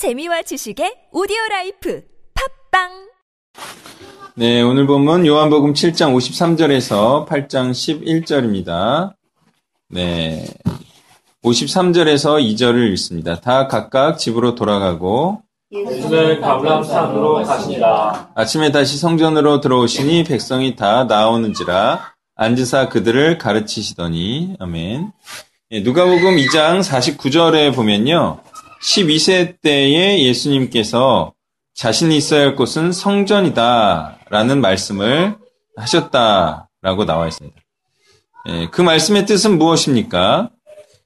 재미와 지식의 오디오 라이프 팟빵 네, 오늘 본문 요한복음 7장 53절에서 8장 11절입니다. 네. 53절에서 2절을 읽습니다. 다 각각 집으로 돌아가고 예수는 감람산으로 가시니라. 아침에 다시 성전으로 들어오시니 백성이 다 나오는지라 앉으사 그들을 가르치시더니 아멘. 예, 누가복음 2장 49절에 보면요. 12세 때에 예수님께서 자신이 있어야 할 곳은 성전이다 라는 말씀을 하셨다라고 나와 있습니다. 예, 그 말씀의 뜻은 무엇입니까?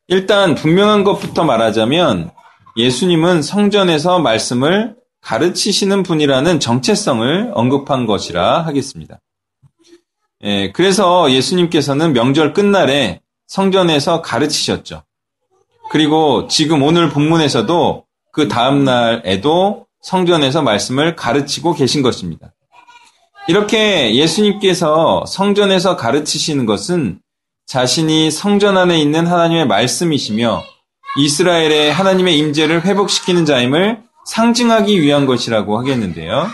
일단 분명한 것부터 말하자면 예수님은 성전에서 말씀을 가르치시는 분이라는 정체성을 언급한 것이라 하겠습니다. 예, 그래서 예수님께서는 명절 끝날에 성전에서 가르치셨죠. 그리고 지금 오늘 본문에서도 그 다음날에도 성전에서 말씀을 가르치고 계신 것입니다. 이렇게 예수님께서 성전에서 가르치시는 것은 자신이 성전 안에 있는 하나님의 말씀이시며 이스라엘의 하나님의 임재를 회복시키는 자임을 상징하기 위한 것이라고 하겠는데요.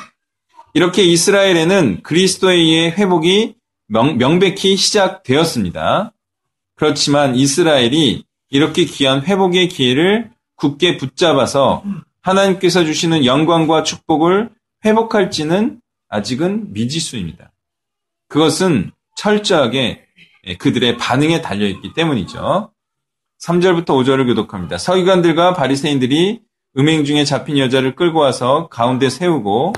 이렇게 이스라엘에는 그리스도에 의해 회복이 명, 명백히 시작되었습니다. 그렇지만 이스라엘이 이렇게 귀한 회복의 기회를 굳게 붙잡아서 하나님께서 주시는 영광과 축복을 회복할지는 아직은 미지수입니다. 그것은 철저하게 그들의 반응에 달려있기 때문이죠. 3절부터 5절을 교독합니다. 서기관들과 바리새인들이 음행 중에 잡힌 여자를 끌고 와서 가운데 세우고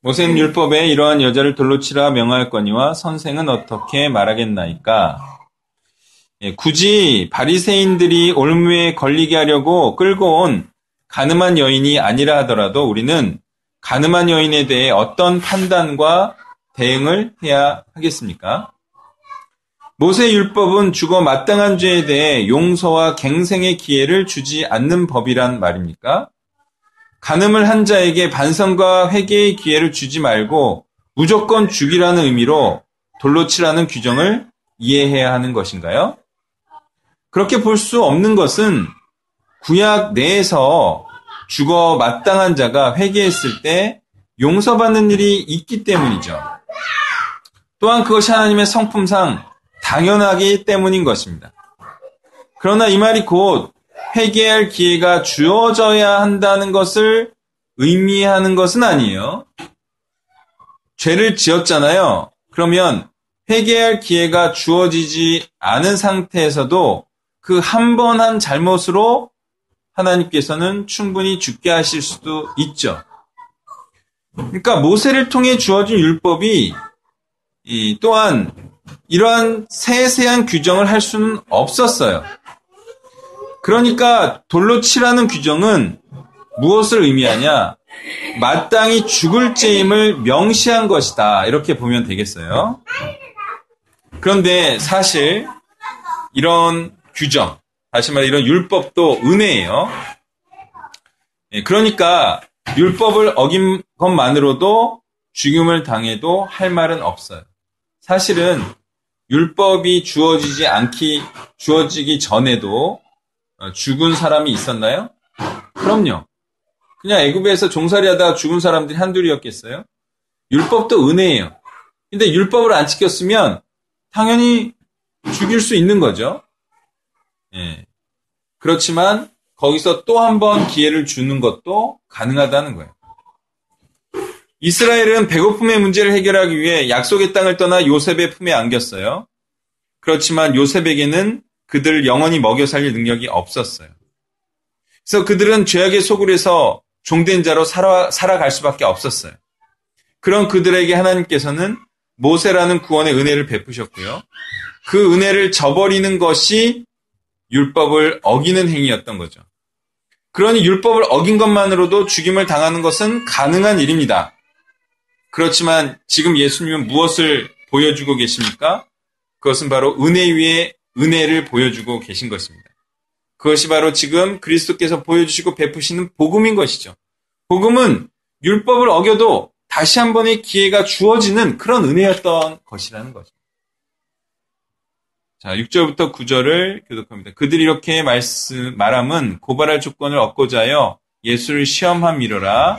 모세는 율법에 이러한 여자를 돌로 치라 명하였거니와 선생은 어떻게 말하겠나이까? 예, 굳이 바리새인들이 올무에 걸리게 하려고 끌고 온 가늠한 여인이 아니라 하더라도 우리는 가늠한 여인에 대해 어떤 판단과 대응을 해야 하겠습니까? 모세 율법은 죽어 마땅한 죄에 대해 용서와 갱생의 기회를 주지 않는 법이란 말입니까? 간음을 한 자에게 반성과 회개의 기회를 주지 말고 무조건 죽이라는 의미로 돌로 치라는 규정을 이해해야 하는 것인가요? 그렇게 볼 수 없는 것은 구약 내에서 죽어 마땅한 자가 회개했을 때 용서받는 일이 있기 때문이죠. 또한 그것이 하나님의 성품상 당연하기 때문인 것입니다. 그러나 이 말이 곧 회개할 기회가 주어져야 한다는 것을 의미하는 것은 아니에요. 죄를 지었잖아요. 그러면 회개할 기회가 주어지지 않은 상태에서도 그 한 번한 잘못으로 하나님께서는 충분히 죽게 하실 수도 있죠. 그러니까 모세를 통해 주어진 율법이 또한 이러한 세세한 규정을 할 수는 없었어요. 그러니까 돌로 치라는 규정은 무엇을 의미하냐? 마땅히 죽을 죄임을 명시한 것이다. 이렇게 보면 되겠어요. 그런데 사실 이런 규정, 다시 말해 이런 율법도 은혜예요. 그러니까 율법을 어긴 것만으로도 죽임을 당해도 할 말은 없어요. 사실은 율법이 주어지지 않기, 주어지기 전에도 죽은 사람이 있었나요? 그럼요. 그냥 애굽에서 종살이 하다가 죽은 사람들이 한둘이었겠어요? 율법도 은혜예요. 근데 율법을 안 지켰으면 당연히 죽일 수 있는 거죠. 예. 그렇지만 거기서 또 한 번 기회를 주는 것도 가능하다는 거예요. 이스라엘은 배고픔의 문제를 해결하기 위해 약속의 땅을 떠나 요셉의 품에 안겼어요. 그렇지만 요셉에게는 그들을 영원히 먹여 살릴 능력이 없었어요. 그래서 그들은 죄악의 소굴에서 종된 자로 살아, 살아갈 수밖에 없었어요. 그런 그들에게 하나님께서는 모세라는 구원의 은혜를 베푸셨고요. 그 은혜를 저버리는 것이 율법을 어기는 행위였던 거죠. 그러니 율법을 어긴 것만으로도 죽임을 당하는 것은 가능한 일입니다. 그렇지만 지금 예수님은 무엇을 보여주고 계십니까? 그것은 바로 은혜 위에 은혜를 보여주고 계신 것입니다. 그것이 바로 지금 그리스도께서 보여주시고 베푸시는 복음인 것이죠. 복음은 율법을 어겨도 다시 한 번의 기회가 주어지는 그런 은혜였던 것이라는 거죠. 자, 6절부터 9절을 교독합니다. 그들이 이렇게 말씀, 말함은 고발할 조건을 얻고자 하여 예수를 시험함이로라.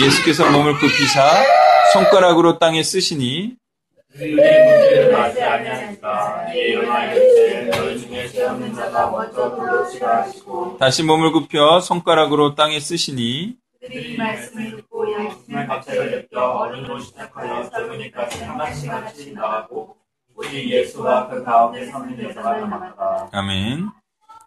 예수께서 몸을 굽히사 손가락으로 땅에 쓰시니 다시 몸을 굽혀 손가락으로 땅에 쓰시니. 아멘.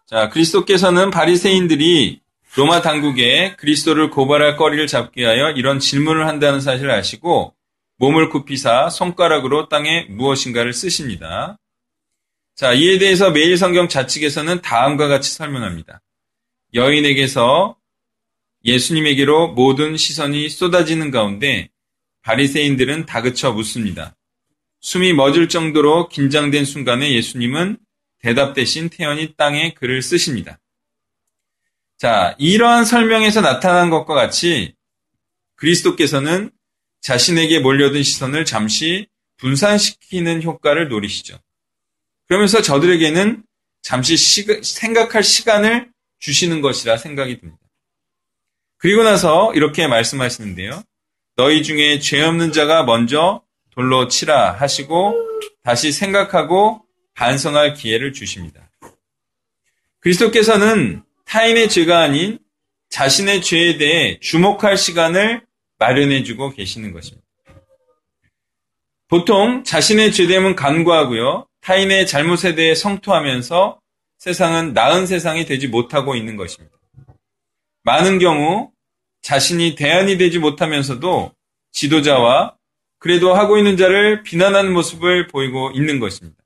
자, 그리스도께서는 바리새인들이 로마 당국에 그리스도를 고발할 거리를 잡기 위하여 이런 질문을 한다는 사실을 아시고 몸을 굽히사 손가락으로 땅에 무엇인가를 쓰십니다. 자, 이에 대해서 매일 성경 좌측에서는 다음과 같이 설명합니다. 여인에게서 예수님에게로 모든 시선이 쏟아지는 가운데 바리새인들은 다그쳐 묻습니다. 숨이 멎을 정도로 긴장된 순간에 예수님은 대답 대신 태연히 땅에 글을 쓰십니다. 자, 이러한 설명에서 나타난 것과 같이 그리스도께서는 자신에게 몰려든 시선을 잠시 분산시키는 효과를 노리시죠. 그러면서 저들에게는 잠시 시가, 생각할 시간을 주시는 것이라 생각이 듭니다. 그리고 나서 이렇게 말씀하시는데요. 너희 중에 죄 없는 자가 먼저 돌로 치라 하시고 다시 생각하고 반성할 기회를 주십니다. 그리스도께서는 타인의 죄가 아닌 자신의 죄에 대해 주목할 시간을 마련해 주고 계시는 것입니다. 보통 자신의 죄됨은 간과하고요. 타인의 잘못에 대해 성토하면서 세상은 나은 세상이 되지 못하고 있는 것입니다. 많은 경우 자신이 대안이 되지 못하면서도 지도자와 그래도 하고 있는 자를 비난하는 모습을 보이고 있는 것입니다.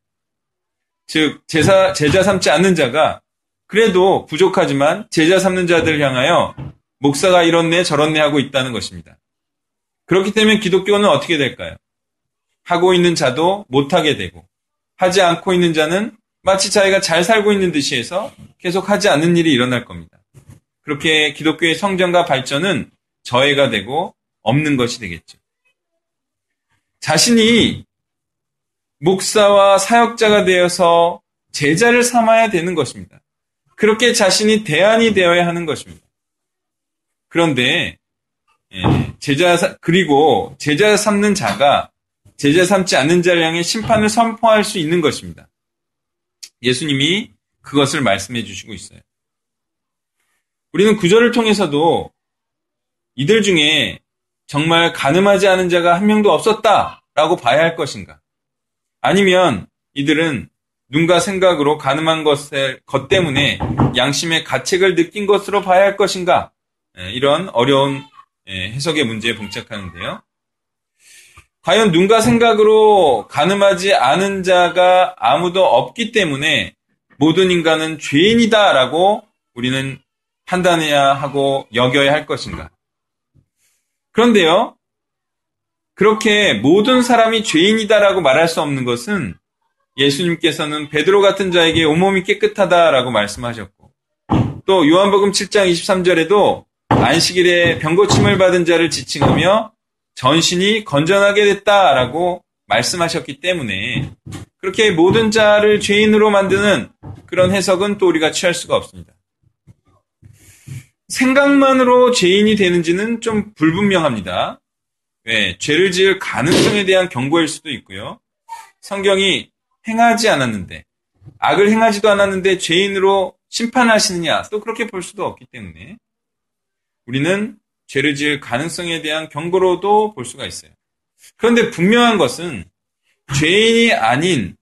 즉, 제사, 제자 삼지 않는 자가 그래도 부족하지만 제자 삼는 자들을 향하여 목사가 이렇네 저렇네 하고 있다는 것입니다. 그렇기 때문에 기독교는 어떻게 될까요? 하고 있는 자도 못하게 되고 하지 않고 있는 자는 마치 자기가 잘 살고 있는 듯이 해서 계속 하지 않는 일이 일어날 겁니다. 그렇게 기독교의 성장과 발전은 저해가 되고 없는 것이 되겠죠. 자신이 목사와 사역자가 되어서 제자를 삼아야 되는 것입니다. 그렇게 자신이 대안이 되어야 하는 것입니다. 그런데 제자 그리고 제자 삼는 자가 제자 삼지 않는 자를 향해 심판을 선포할 수 있는 것입니다. 예수님이 그것을 말씀해 주시고 있어요. 우리는 구절을 통해서도 이들 중에 정말 가늠하지 않은 자가 한 명도 없었다라고 봐야 할 것인가? 아니면 이들은 눈과 생각으로 가늠한 것을, 것 때문에 양심의 가책을 느낀 것으로 봐야 할 것인가? 이런 어려운 해석의 문제에 봉착하는데요. 과연 눈과 생각으로 가늠하지 않은 자가 아무도 없기 때문에 모든 인간은 죄인이다라고 우리는 판단해야 하고 여겨야 할 것인가? 그런데요, 그렇게 모든 사람이 죄인이다라고 말할 수 없는 것은 예수님께서는 베드로 같은 자에게 온몸이 깨끗하다라고 말씀하셨고, 또 요한복음 7장 23절에도 안식일에 병고침을 받은 자를 지칭하며 전신이 건전하게 됐다라고 말씀하셨기 때문에 그렇게 모든 자를 죄인으로 만드는 그런 해석은 또 우리가 취할 수가 없습니다. 생각만으로 죄인이 되는지는 좀 불분명합니다. 왜? 죄를 지을 가능성에 대한 경고일 수도 있고요. 성경이 행하지 않았는데, 악을 행하지도 않았는데 죄인으로 심판하시느냐, 또 그렇게 볼 수도 없기 때문에 우리는 죄를 지을 가능성에 대한 경고로도 볼 수가 있어요. 그런데 분명한 것은 죄인이 아닌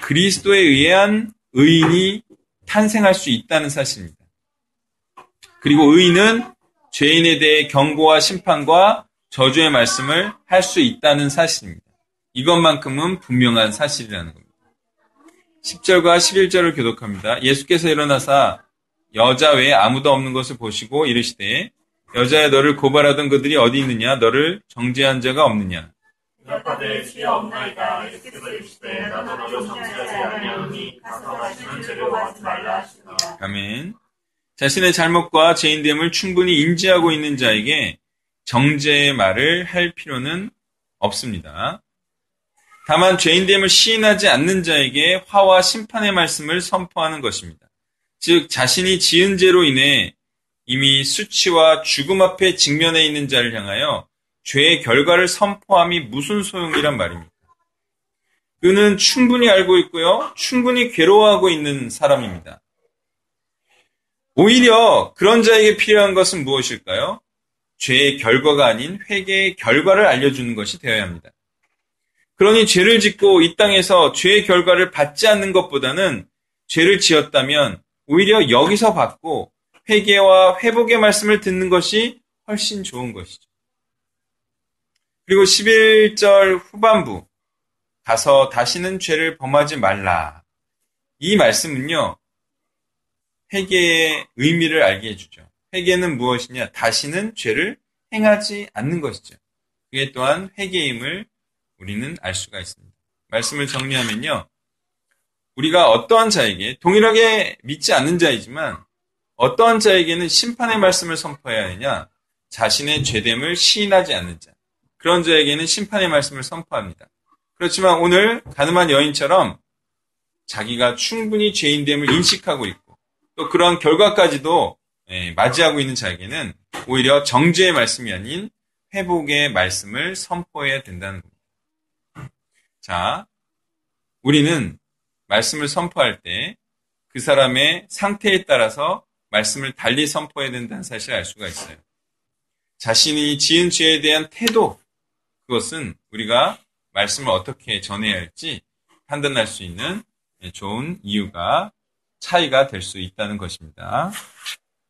그리스도에 의한 의인이 탄생할 수 있다는 사실입니다. 그리고 의인은 죄인에 대해 경고와 심판과 저주의 말씀을 할 수 있다는 사실입니다. 이것만큼은 분명한 사실이라는 겁니다. 10절과 11절을 교독합니다. 예수께서 일어나사 여자 외에 아무도 없는 것을 보시고 이르시되 여자야 너를 고발하던 그들이 어디 있느냐 너를 정죄한 자가 없느냐 아멘. 자신의 잘못과 죄인됨을 충분히 인지하고 있는 자에게 정죄의 말을 할 필요는 없습니다. 다만 죄인됨을 시인하지 않는 자에게 화와 심판의 말씀을 선포하는 것입니다. 즉 자신이 지은 죄로 인해 이미 수치와 죽음 앞에 직면해 있는 자를 향하여 죄의 결과를 선포함이 무슨 소용이란 말입니다. 그는 충분히 알고 있고요. 충분히 괴로워하고 있는 사람입니다. 오히려 그런 자에게 필요한 것은 무엇일까요? 죄의 결과가 아닌 회개의 결과를 알려주는 것이 되어야 합니다. 그러니 죄를 짓고 이 땅에서 죄의 결과를 받지 않는 것보다는 죄를 지었다면 오히려 여기서 받고 회개와 회복의 말씀을 듣는 것이 훨씬 좋은 것이죠. 그리고 11절 후반부 가서 다시는 죄를 범하지 말라. 이 말씀은요. 회개의 의미를 알게 해주죠. 회개는 무엇이냐? 다시는 죄를 행하지 않는 것이죠. 그게 또한 회개임을 우리는 알 수가 있습니다. 말씀을 정리하면요. 우리가 어떠한 자에게 동일하게 믿지 않는 자이지만 어떠한 자에게는 심판의 말씀을 선포해야 하느냐? 자신의 죄됨을 시인하지 않는 자. 그런 자에게는 심판의 말씀을 선포합니다. 그렇지만 오늘 가늠한 여인처럼 자기가 충분히 죄인됨을 인식하고 있고 또 그런 결과까지도 예, 맞이하고 있는 자에게는 오히려 정죄의 말씀이 아닌 회복의 말씀을 선포해야 된다는 겁니다. 자, 우리는 말씀을 선포할 때 그 사람의 상태에 따라서 말씀을 달리 선포해야 된다는 사실을 알 수가 있어요. 자신이 지은 죄에 대한 태도, 그것은 우리가 말씀을 어떻게 전해야 할지 판단할 수 있는 좋은 이유가 차이가 될 수 있다는 것입니다.